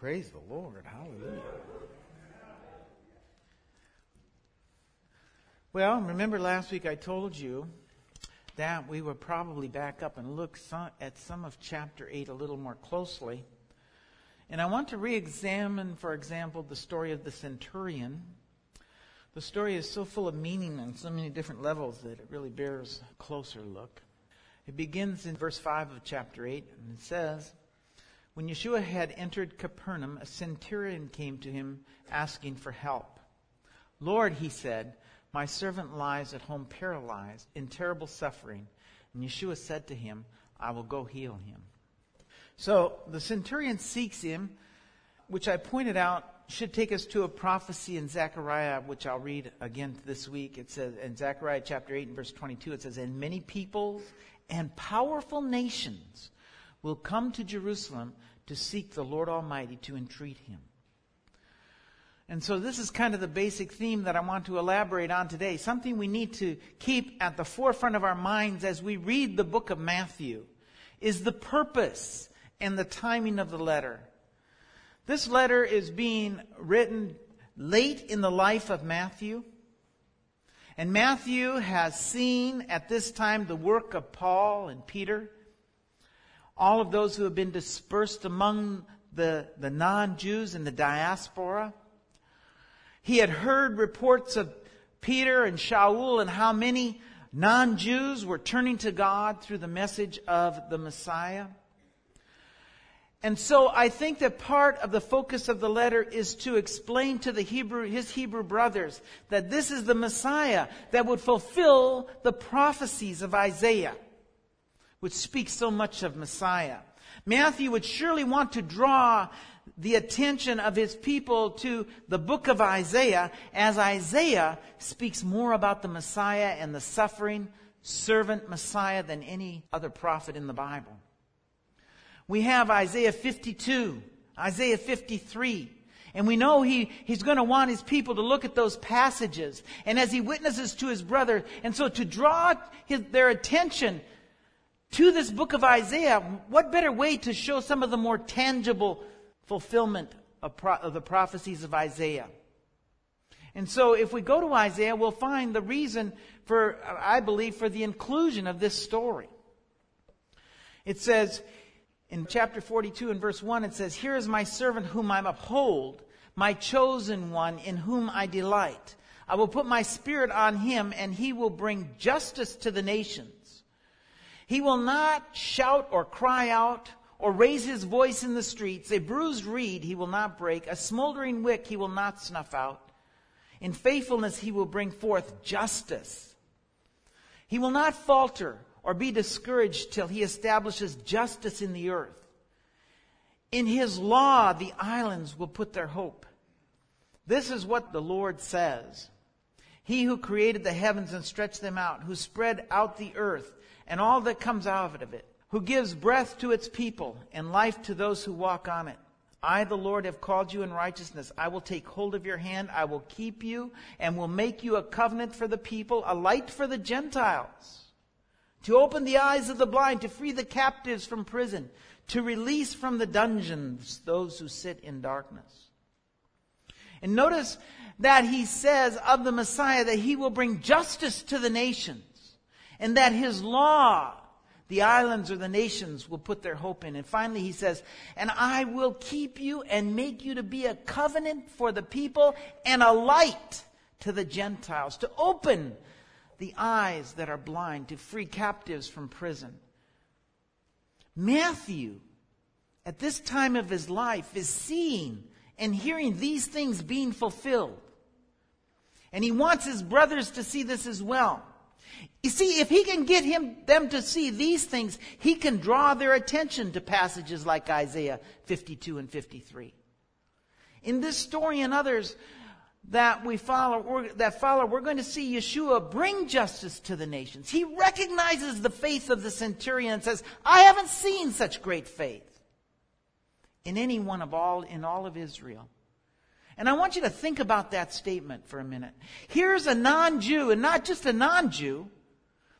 Praise the Lord. Hallelujah. Well, remember last week I told you that we would probably back up and look some, at some of chapter 8 a little more closely. And I want to re examine, for example, the story of the centurion. The story is so full of meaning on so many different levels that it really bears a closer look. It begins in verse 5 of chapter 8, and it says, When Yeshua had entered Capernaum, a centurion came to him asking for help. Lord, he said, my servant lies at home paralyzed in terrible suffering. And Yeshua said to him, I will go heal him. So the centurion seeks him, which I pointed out should take us to a prophecy in Zechariah, which I'll read again this week. It says in Zechariah chapter 8 and verse 22, it says, And many peoples and powerful nations will come to Jerusalem to seek the Lord Almighty to entreat him. And so this is kind of the basic theme that I want to elaborate on today. Something we need to keep at the forefront of our minds as we read the book of Matthew is the purpose and the timing of the letter. This letter is being written late in the life of Matthew. And Matthew has seen at this time the work of Paul and Peter, all of those who have been dispersed among the, the non Jews in the diaspora. He had heard reports of Peter and Shaul and how many non Jews were turning to God through the message of the Messiah. And so I think that part of the focus of the letter is to explain to the Hebrew, his Hebrew brothers that this is the Messiah that would fulfill the prophecies of Isaiah, which speaks so much of Messiah. Matthew would surely want to draw the attention of his people to the book of Isaiah as Isaiah speaks more about the Messiah and the suffering servant Messiah than any other prophet in the Bible. We have Isaiah 52, Isaiah 53, and we know he, he's going to want his people to look at those passages. And as he witnesses to his brother, and so to draw his, their attention to this book of Isaiah, what better way to show some of the more tangible fulfillment of, pro- of the prophecies of Isaiah. And so if we go to Isaiah, we'll find the reason for, I believe, for the inclusion of this story. It says in chapter 42 and verse 1, it says, Here is my servant whom I uphold, my chosen one in whom I delight. I will put my spirit on him and he will bring justice to the nations. He will not shout or cry out or raise his voice in the streets. A bruised reed he will not break, a smoldering wick he will not snuff out. In faithfulness he will bring forth justice. He will not falter or be discouraged till he establishes justice in the earth. In his law the islands will put their hope. This is what the Lord says. He who created the heavens and stretched them out, who spread out the earth and all that comes out of it who gives breath to its people and life to those who walk on it. I, the Lord, have called you in righteousness. I will take hold of your hand. I will keep you and will make you a covenant for the people, a light for the Gentiles, to open the eyes of the blind, to free the captives from prison, to release from the dungeons those who sit in darkness. And notice that he says of the Messiah that he will bring justice to the nations and that his law the islands or the nations will put their hope in. And finally, he says, And I will keep you and make you to be a covenant for the people and a light to the Gentiles, to open the eyes that are blind, to free captives from prison. Matthew, at this time of his life, is seeing and hearing these things being fulfilled. And he wants his brothers to see this as well. You see, if he can get him, them to see these things, he can draw their attention to passages like Isaiah 52 and 53. In this story and others that we follow, that follow, we're going to see Yeshua bring justice to the nations. He recognizes the faith of the centurion and says, I haven't seen such great faith in any one of all, in all of Israel. And I want you to think about that statement for a minute. Here's a non Jew, and not just a non Jew,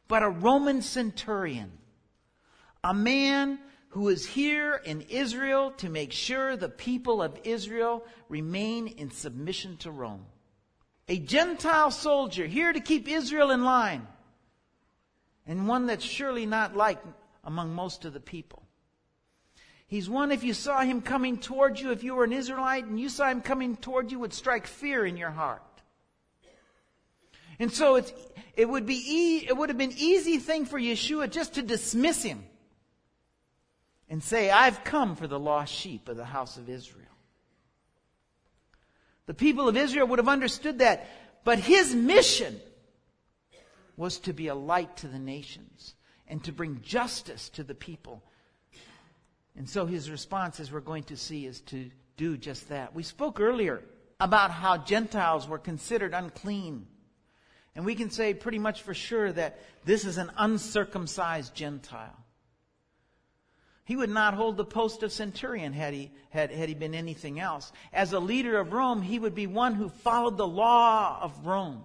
but a Roman centurion. A man who is here in Israel to make sure the people of Israel remain in submission to Rome. A Gentile soldier here to keep Israel in line. And one that's surely not liked among most of the people. He's one, if you saw him coming toward you, if you were an Israelite and you saw him coming toward you, would strike fear in your heart. And so it's, it would be, e- it would have been easy thing for Yeshua just to dismiss him and say, I've come for the lost sheep of the house of Israel. The people of Israel would have understood that, but his mission was to be a light to the nations and to bring justice to the people. And so his response, as we're going to see, is to do just that. We spoke earlier about how Gentiles were considered unclean. And we can say pretty much for sure that this is an uncircumcised Gentile. He would not hold the post of centurion had he, had, had he been anything else. As a leader of Rome, he would be one who followed the law of Rome.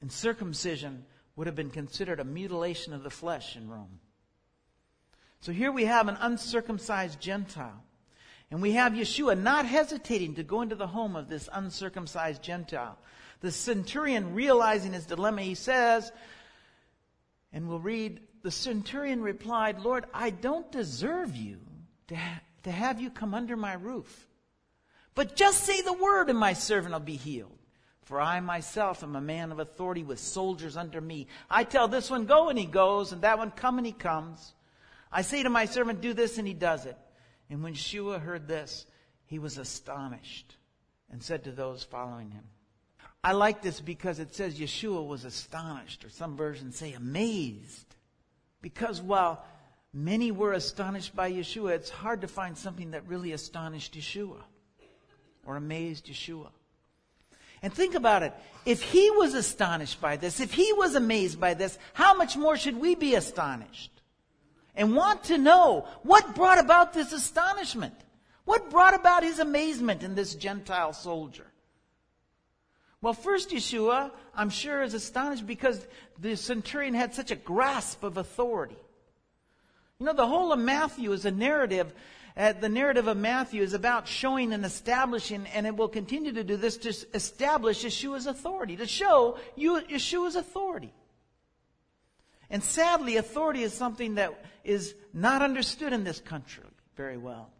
And circumcision would have been considered a mutilation of the flesh in Rome. So here we have an uncircumcised Gentile. And we have Yeshua not hesitating to go into the home of this uncircumcised Gentile. The centurion realizing his dilemma, he says, and we'll read, the centurion replied, Lord, I don't deserve you to, ha- to have you come under my roof. But just say the word and my servant will be healed. For I myself am a man of authority with soldiers under me. I tell this one, go, and he goes, and that one, come, and he comes. I say to my servant, do this, and he does it. And when Yeshua heard this, he was astonished and said to those following him, I like this because it says Yeshua was astonished, or some versions say amazed. Because while many were astonished by Yeshua, it's hard to find something that really astonished Yeshua or amazed Yeshua. And think about it. If he was astonished by this, if he was amazed by this, how much more should we be astonished? And want to know what brought about this astonishment? What brought about his amazement in this Gentile soldier? Well, first, Yeshua, I'm sure, is astonished because the centurion had such a grasp of authority. You know, the whole of Matthew is a narrative uh, the narrative of Matthew is about showing and establishing, and it will continue to do this to establish Yeshua's authority, to show you Yeshua's authority. And sadly, authority is something that is not understood in this country very well.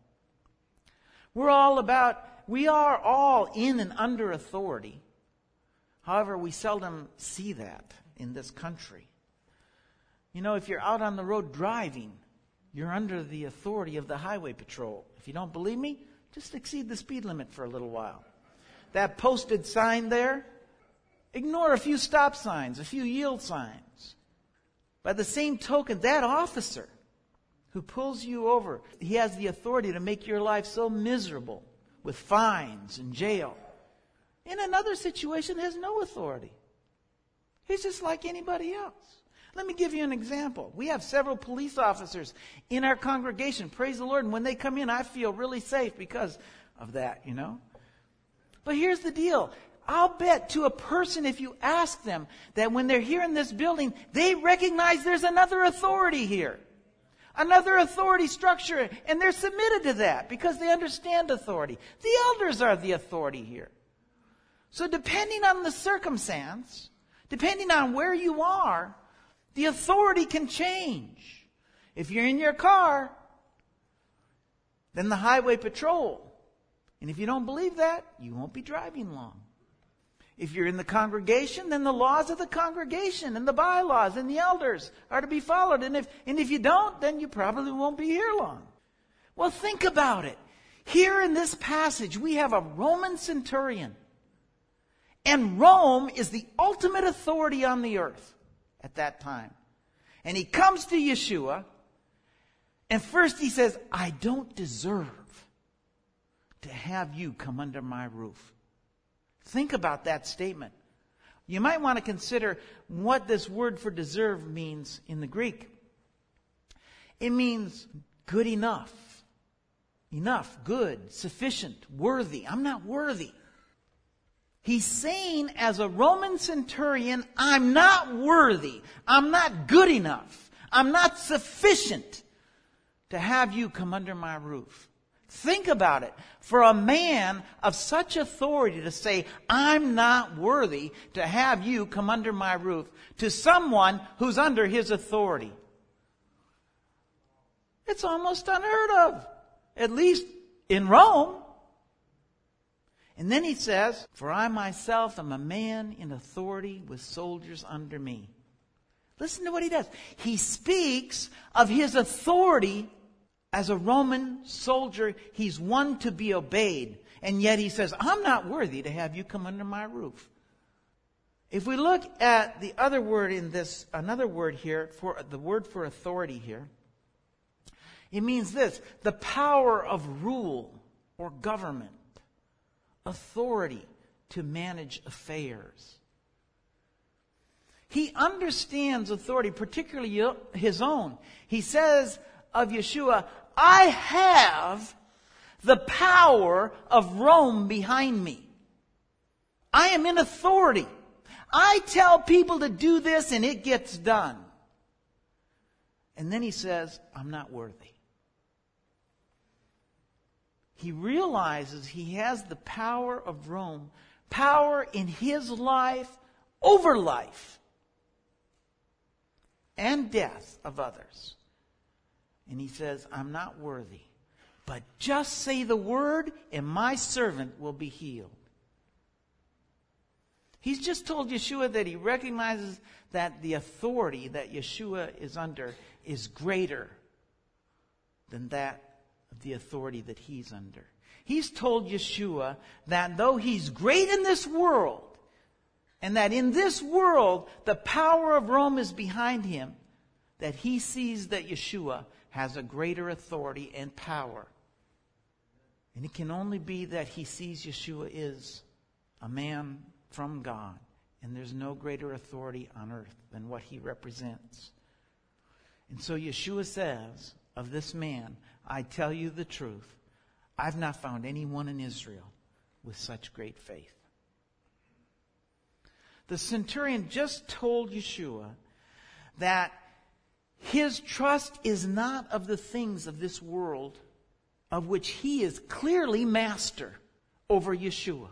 We're all about, we are all in and under authority. However, we seldom see that in this country. You know, if you're out on the road driving, you're under the authority of the highway patrol. If you don't believe me, just exceed the speed limit for a little while. That posted sign there, ignore a few stop signs, a few yield signs. By the same token, that officer who pulls you over, he has the authority to make your life so miserable with fines and jail. In another situation, has no authority. He's just like anybody else. Let me give you an example. We have several police officers in our congregation. Praise the Lord. And when they come in, I feel really safe because of that, you know. But here's the deal. I'll bet to a person if you ask them that when they're here in this building, they recognize there's another authority here. Another authority structure, and they're submitted to that because they understand authority. The elders are the authority here. So depending on the circumstance, depending on where you are, the authority can change. If you're in your car, then the highway patrol. And if you don't believe that, you won't be driving long. If you're in the congregation, then the laws of the congregation and the bylaws and the elders are to be followed. And if, and if you don't, then you probably won't be here long. Well, think about it. Here in this passage, we have a Roman centurion. And Rome is the ultimate authority on the earth at that time. And he comes to Yeshua, and first he says, I don't deserve to have you come under my roof. Think about that statement. You might want to consider what this word for deserve means in the Greek. It means good enough. Enough, good, sufficient, worthy. I'm not worthy. He's saying, as a Roman centurion, I'm not worthy. I'm not good enough. I'm not sufficient to have you come under my roof. Think about it. For a man of such authority to say, I'm not worthy to have you come under my roof, to someone who's under his authority. It's almost unheard of. At least in Rome. And then he says, For I myself am a man in authority with soldiers under me. Listen to what he does. He speaks of his authority as a Roman soldier. He's one to be obeyed. And yet he says, I'm not worthy to have you come under my roof. If we look at the other word in this, another word here, for the word for authority here, it means this the power of rule or government, authority to manage affairs. He understands authority, particularly his own. He says of Yeshua, I have the power of Rome behind me. I am in authority. I tell people to do this and it gets done. And then he says, I'm not worthy. He realizes he has the power of Rome, power in his life over life and death of others. And he says, I'm not worthy. But just say the word, and my servant will be healed. He's just told Yeshua that he recognizes that the authority that Yeshua is under is greater than that of the authority that he's under. He's told Yeshua that though he's great in this world, and that in this world the power of Rome is behind him, that he sees that Yeshua has a greater authority and power. And it can only be that he sees Yeshua is a man from God, and there's no greater authority on earth than what he represents. And so Yeshua says of this man, I tell you the truth. I've not found anyone in Israel with such great faith. The centurion just told Yeshua that his trust is not of the things of this world, of which he is clearly master over Yeshua.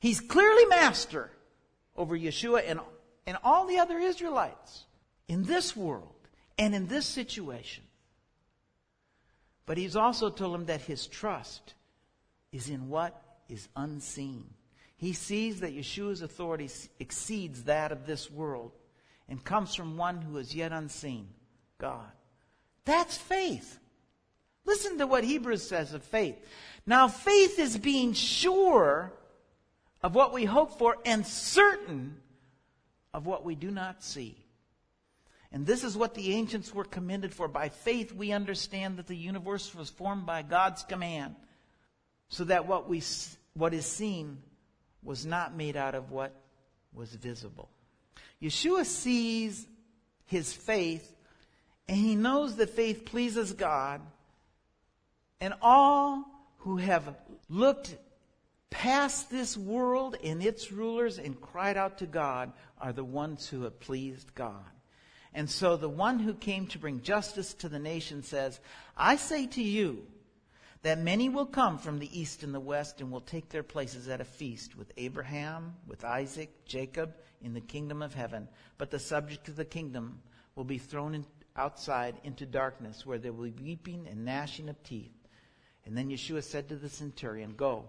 He's clearly master over Yeshua and, and all the other Israelites in this world and in this situation. But he's also told him that his trust is in what is unseen. He sees that Yeshua's authority exceeds that of this world and comes from one who is yet unseen, God. That's faith. Listen to what Hebrews says of faith. Now, faith is being sure of what we hope for and certain of what we do not see. And this is what the ancients were commended for. By faith, we understand that the universe was formed by God's command, so that what, we, what is seen was not made out of what was visible. Yeshua sees his faith, and he knows that faith pleases God, and all who have looked past this world and its rulers and cried out to God are the ones who have pleased God. And so the one who came to bring justice to the nation says, I say to you that many will come from the east and the west and will take their places at a feast with Abraham, with Isaac, Jacob in the kingdom of heaven. But the subject of the kingdom will be thrown outside into darkness where there will be weeping and gnashing of teeth. And then Yeshua said to the centurion, Go,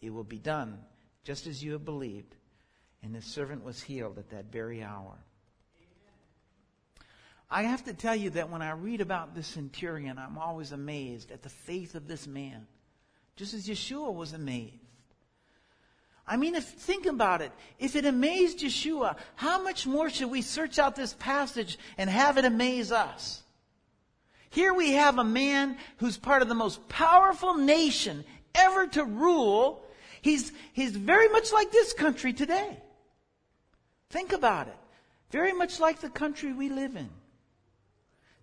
it will be done just as you have believed. And his servant was healed at that very hour. I have to tell you that when I read about this centurion, I'm always amazed at the faith of this man, just as Yeshua was amazed. I mean, if think about it, if it amazed Yeshua, how much more should we search out this passage and have it amaze us? Here we have a man who's part of the most powerful nation ever to rule. He's, he's very much like this country today. Think about it. Very much like the country we live in.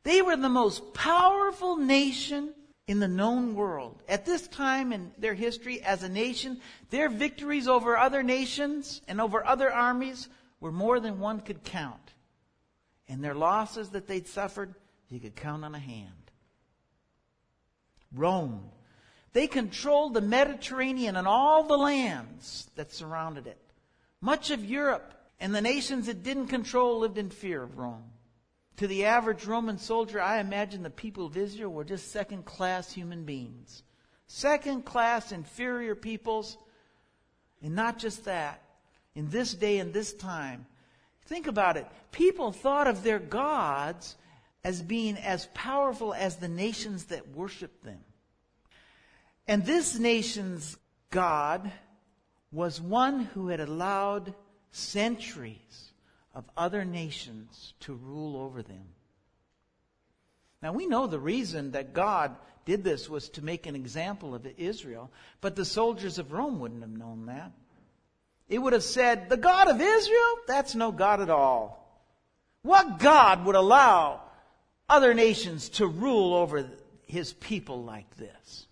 They were the most powerful nation in the known world. At this time in their history as a nation, their victories over other nations and over other armies were more than one could count. And their losses that they'd suffered, you could count on a hand. Rome. They controlled the Mediterranean and all the lands that surrounded it. Much of Europe and the nations it didn't control lived in fear of Rome. To the average Roman soldier, I imagine the people of Israel were just second class human beings. Second class inferior peoples. And not just that. In this day and this time, think about it. People thought of their gods as being as powerful as the nations that worshiped them. And this nation's God was one who had allowed centuries of other nations to rule over them. Now we know the reason that God did this was to make an example of Israel, but the soldiers of Rome wouldn't have known that. It would have said, the God of Israel? That's no God at all. What God would allow other nations to rule over his people like this?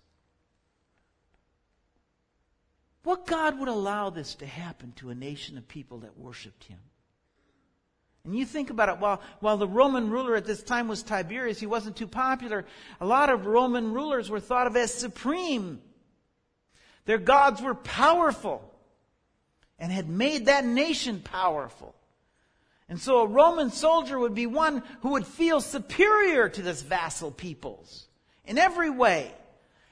What God would allow this to happen to a nation of people that worshiped him? And you think about it, while, while the Roman ruler at this time was Tiberius, he wasn't too popular. A lot of Roman rulers were thought of as supreme. Their gods were powerful and had made that nation powerful. And so a Roman soldier would be one who would feel superior to this vassal peoples in every way.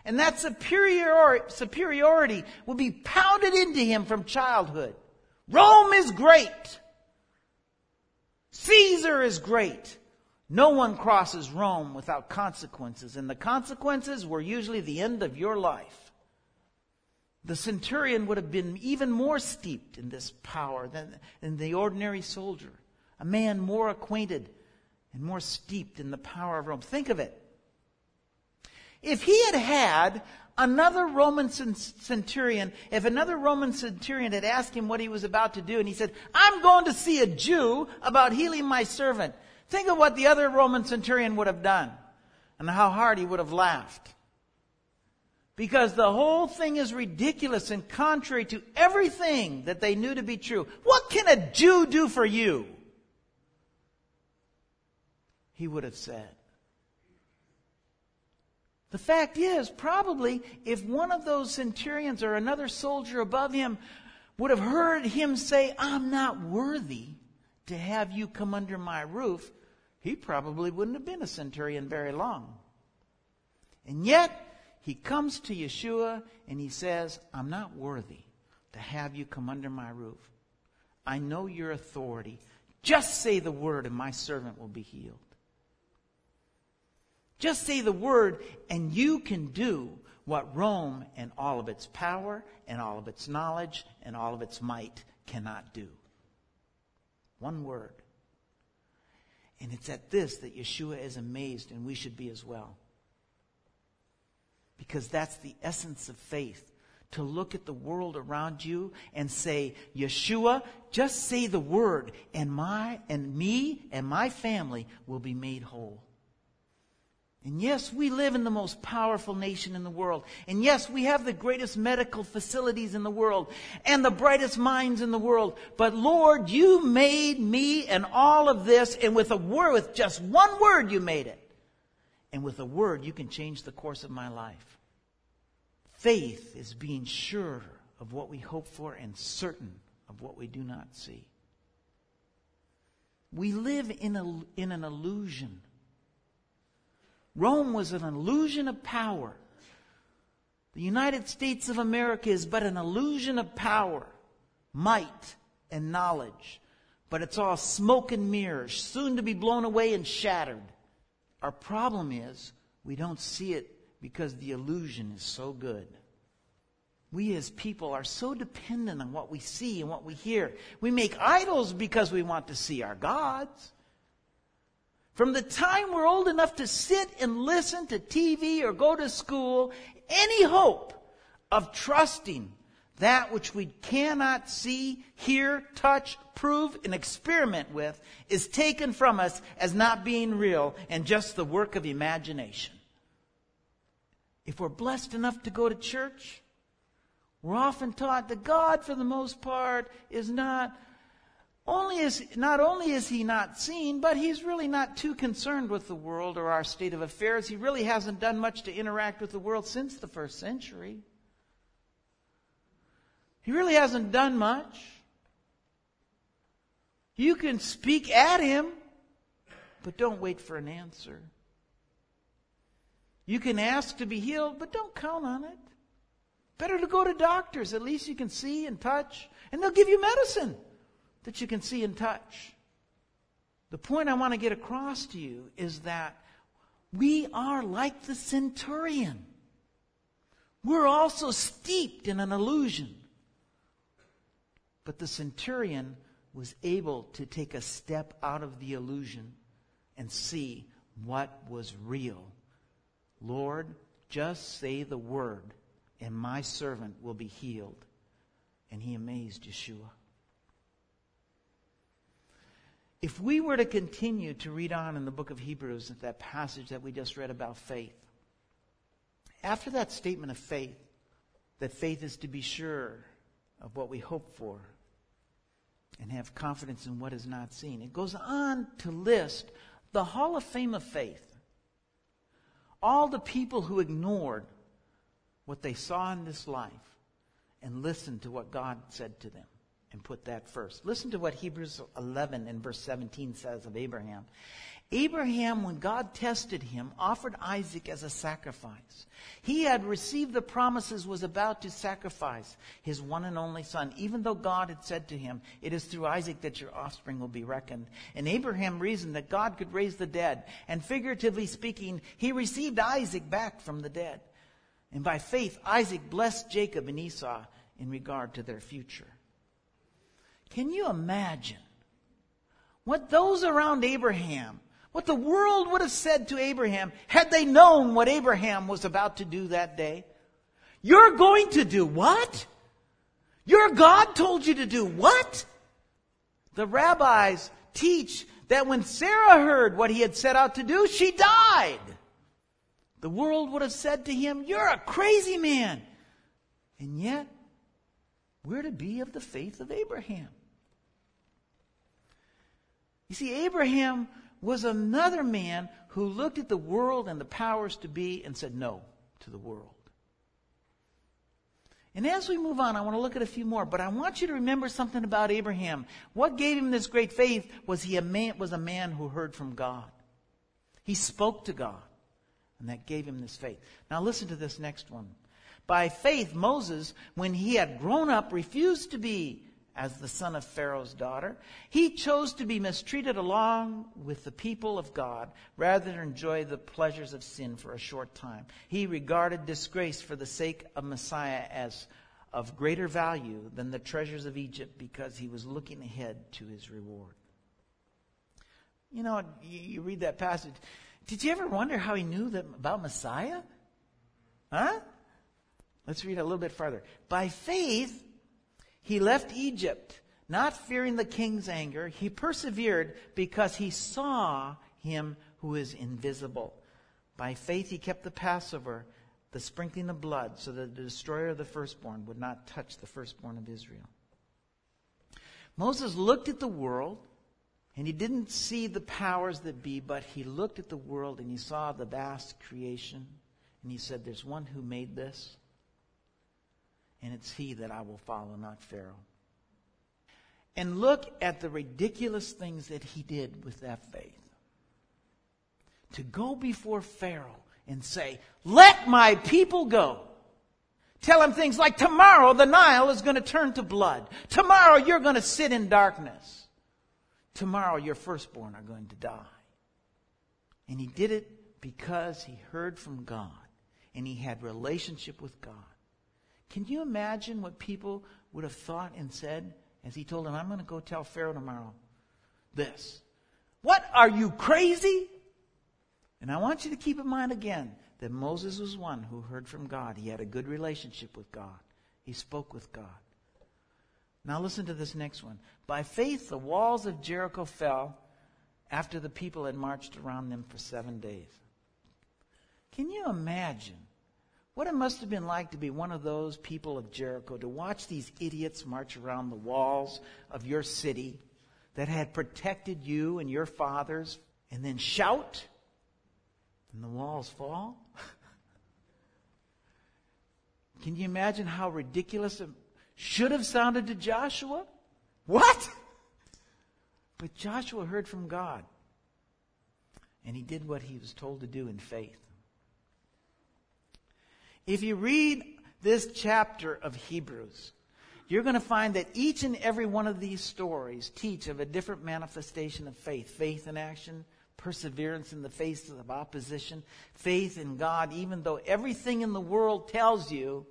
And that superior, superiority would be pounded into him from childhood. Rome is great. Caesar is great. No one crosses Rome without consequences, and the consequences were usually the end of your life. The centurion would have been even more steeped in this power than, than the ordinary soldier, a man more acquainted and more steeped in the power of Rome. Think of it. If he had had another Roman centurion, if another Roman centurion had asked him what he was about to do, and he said, I'm going to see a Jew about healing my servant, think of what the other Roman centurion would have done and how hard he would have laughed. Because the whole thing is ridiculous and contrary to everything that they knew to be true. What can a Jew do for you? He would have said. The fact is, probably, if one of those centurions or another soldier above him would have heard him say, I'm not worthy to have you come under my roof, he probably wouldn't have been a centurion very long. And yet, he comes to Yeshua and he says, I'm not worthy to have you come under my roof. I know your authority. Just say the word and my servant will be healed. Just say the word, and you can do what Rome and all of its power and all of its knowledge and all of its might cannot do. One word. And it's at this that Yeshua is amazed, and we should be as well. Because that's the essence of faith. To look at the world around you and say, Yeshua, just say the word, and my and me and my family will be made whole. And yes, we live in the most powerful nation in the world. And yes, we have the greatest medical facilities in the world and the brightest minds in the world. But Lord, you made me and all of this and with a word, with just one word, you made it. And with a word, you can change the course of my life. Faith is being sure of what we hope for and certain of what we do not see. We live in, a, in an illusion Rome was an illusion of power. The United States of America is but an illusion of power, might, and knowledge. But it's all smoke and mirrors, soon to be blown away and shattered. Our problem is we don't see it because the illusion is so good. We as people are so dependent on what we see and what we hear. We make idols because we want to see our gods. From the time we're old enough to sit and listen to TV or go to school, any hope of trusting that which we cannot see, hear, touch, prove, and experiment with is taken from us as not being real and just the work of imagination. If we're blessed enough to go to church, we're often taught that God, for the most part, is not only is, not only is he not seen, but he's really not too concerned with the world or our state of affairs. He really hasn't done much to interact with the world since the first century. He really hasn't done much. You can speak at him, but don't wait for an answer. You can ask to be healed, but don't count on it. Better to go to doctors. At least you can see and touch, and they'll give you medicine that you can see and touch. The point I want to get across to you is that we are like the centurion. We're also steeped in an illusion. But the centurion was able to take a step out of the illusion and see what was real. Lord, just say the word, and my servant will be healed. And he amazed Yeshua. If we were to continue to read on in the book of Hebrews, at that passage that we just read about faith, after that statement of faith, that faith is to be sure of what we hope for and have confidence in what is not seen, it goes on to list the Hall of Fame of faith. All the people who ignored what they saw in this life and listened to what God said to them and put that first. Listen to what Hebrews 11 and verse 17 says of Abraham. Abraham, when God tested him, offered Isaac as a sacrifice. He had received the promises, was about to sacrifice his one and only son, even though God had said to him, It is through Isaac that your offspring will be reckoned. And Abraham reasoned that God could raise the dead. And figuratively speaking, he received Isaac back from the dead. And by faith, Isaac blessed Jacob and Esau in regard to their future. Can you imagine what those around Abraham, what the world would have said to Abraham had they known what Abraham was about to do that day? You're going to do what? Your God told you to do what? The rabbis teach that when Sarah heard what he had set out to do, she died. The world would have said to him, You're a crazy man. And yet, we're to be of the faith of Abraham. You see, Abraham was another man who looked at the world and the powers to be and said no to the world. And as we move on, I want to look at a few more, but I want you to remember something about Abraham. What gave him this great faith was he a man, was a man who heard from God. He spoke to God, and that gave him this faith. Now listen to this next one. By faith, Moses, when he had grown up, refused to be as the son of Pharaoh's daughter. He chose to be mistreated along with the people of God rather than enjoy the pleasures of sin for a short time. He regarded disgrace for the sake of Messiah as of greater value than the treasures of Egypt because he was looking ahead to his reward. You know, you, read that passage. Did you ever wonder how he knew that about Messiah? Huh? Let's read a little bit farther. By faith, he left Egypt, not fearing the king's anger. He persevered because he saw him who is invisible. By faith, he kept the Passover, the sprinkling of blood, so that the destroyer of the firstborn would not touch the firstborn of Israel. Moses looked at the world, and he didn't see the powers that be, but he looked at the world and he saw the vast creation, and he said, There's one who made this and it's he that I will follow, not Pharaoh. And look at the ridiculous things that he did with that faith. To go before Pharaoh and say, Let my people go. Tell him things like, Tomorrow the Nile is going to turn to blood. Tomorrow you're going to sit in darkness. Tomorrow your firstborn are going to die. And he did it because he heard from God and he had relationship with God. Can you imagine what people would have thought and said as he told them, I'm going to go tell Pharaoh tomorrow this? What? Are you crazy? And I want you to keep in mind again that Moses was one who heard from God. He had a good relationship with God, he spoke with God. Now listen to this next one. By faith, the walls of Jericho fell after the people had marched around them for seven days. Can you imagine what it must have been like to be one of those people of Jericho, to watch these idiots march around the walls of your city that had protected you and your fathers, and then shout and the walls fall? Can you imagine how ridiculous it should have sounded to Joshua? What? But Joshua heard from God. And he did what he was told to do in faith. If you read this chapter of Hebrews, you're going to find that each and every one of these stories teach of a different manifestation of faith faith in action, perseverance in the face of opposition, faith in God, even though everything in the world tells you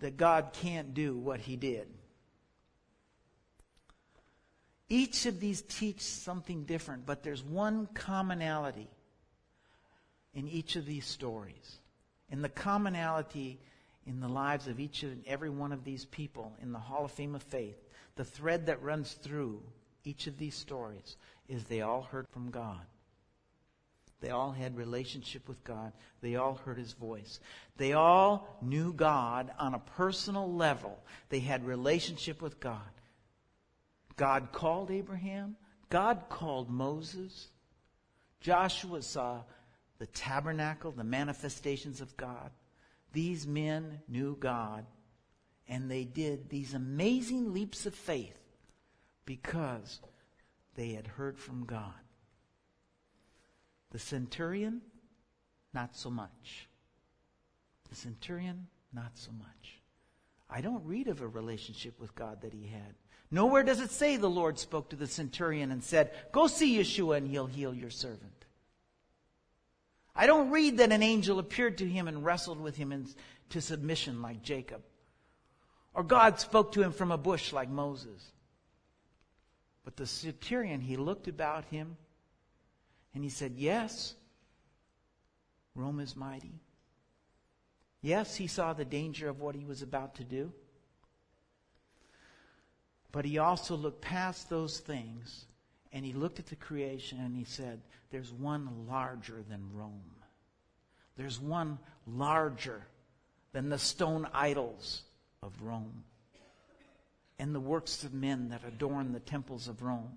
that God can't do what he did. Each of these teach something different, but there's one commonality in each of these stories. And the commonality in the lives of each and every one of these people in the Hall of Fame of Faith, the thread that runs through each of these stories is they all heard from God. They all had relationship with God. They all heard his voice. They all knew God on a personal level. They had relationship with God. God called Abraham. God called Moses. Joshua saw the tabernacle, the manifestations of God. These men knew God, and they did these amazing leaps of faith because they had heard from God. The centurion, not so much. The centurion, not so much. I don't read of a relationship with God that he had. Nowhere does it say the Lord spoke to the centurion and said, Go see Yeshua and he'll heal your servant. I don't read that an angel appeared to him and wrestled with him into submission like Jacob. Or God spoke to him from a bush like Moses. But the centurion, he looked about him and he said, Yes, Rome is mighty. Yes, he saw the danger of what he was about to do. But he also looked past those things and he looked at the creation and he said, There's one larger than Rome. There's one larger than the stone idols of Rome and the works of men that adorn the temples of Rome.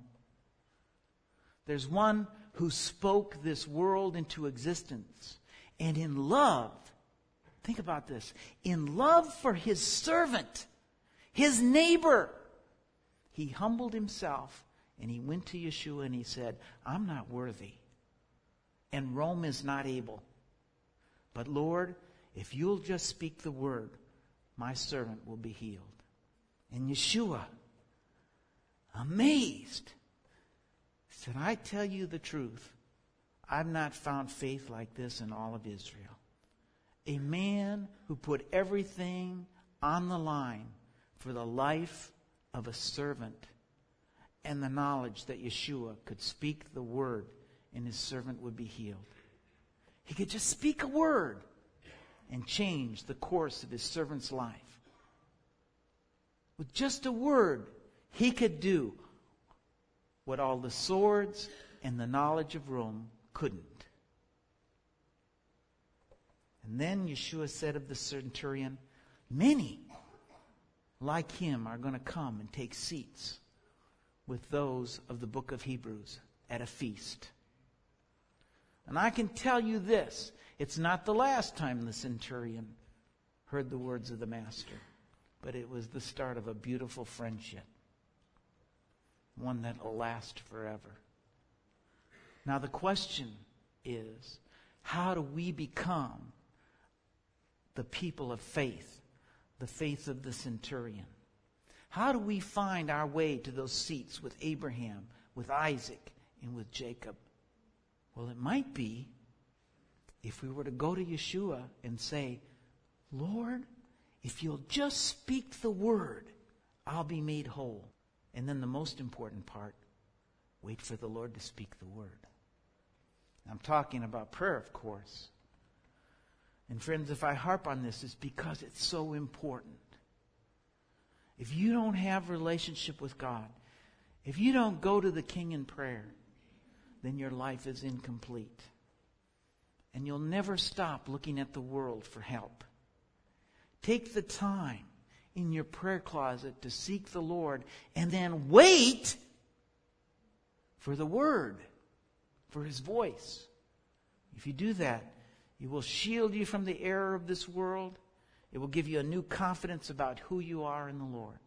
There's one who spoke this world into existence. And in love, think about this, in love for his servant, his neighbor, he humbled himself and he went to Yeshua and he said, I'm not worthy. And Rome is not able. But Lord, if you'll just speak the word, my servant will be healed. And Yeshua, amazed, said, I tell you the truth. I've not found faith like this in all of Israel. A man who put everything on the line for the life of a servant and the knowledge that Yeshua could speak the word and his servant would be healed. He could just speak a word and change the course of his servant's life. With just a word, he could do what all the swords and the knowledge of Rome couldn't. And then Yeshua said of the centurion, Many like him are going to come and take seats with those of the book of Hebrews at a feast. And I can tell you this it's not the last time the centurion heard the words of the Master, but it was the start of a beautiful friendship, one that will last forever. Now, the question is how do we become the people of faith the faith of the centurion? How do we find our way to those seats with Abraham, with Isaac, and with Jacob? Well, it might be if we were to go to Yeshua and say, Lord, if you'll just speak the word, I'll be made whole. And then the most important part, wait for the Lord to speak the word. I'm talking about prayer, of course. And friends, if I harp on this, it's because it's so important if you don't have relationship with God, if you don't go to the King in prayer, then your life is incomplete. And you'll never stop looking at the world for help. Take the time in your prayer closet to seek the Lord and then wait for the Word, for His voice. If you do that, He will shield you from the error of this world it will give you a new confidence about who you are in the Lord.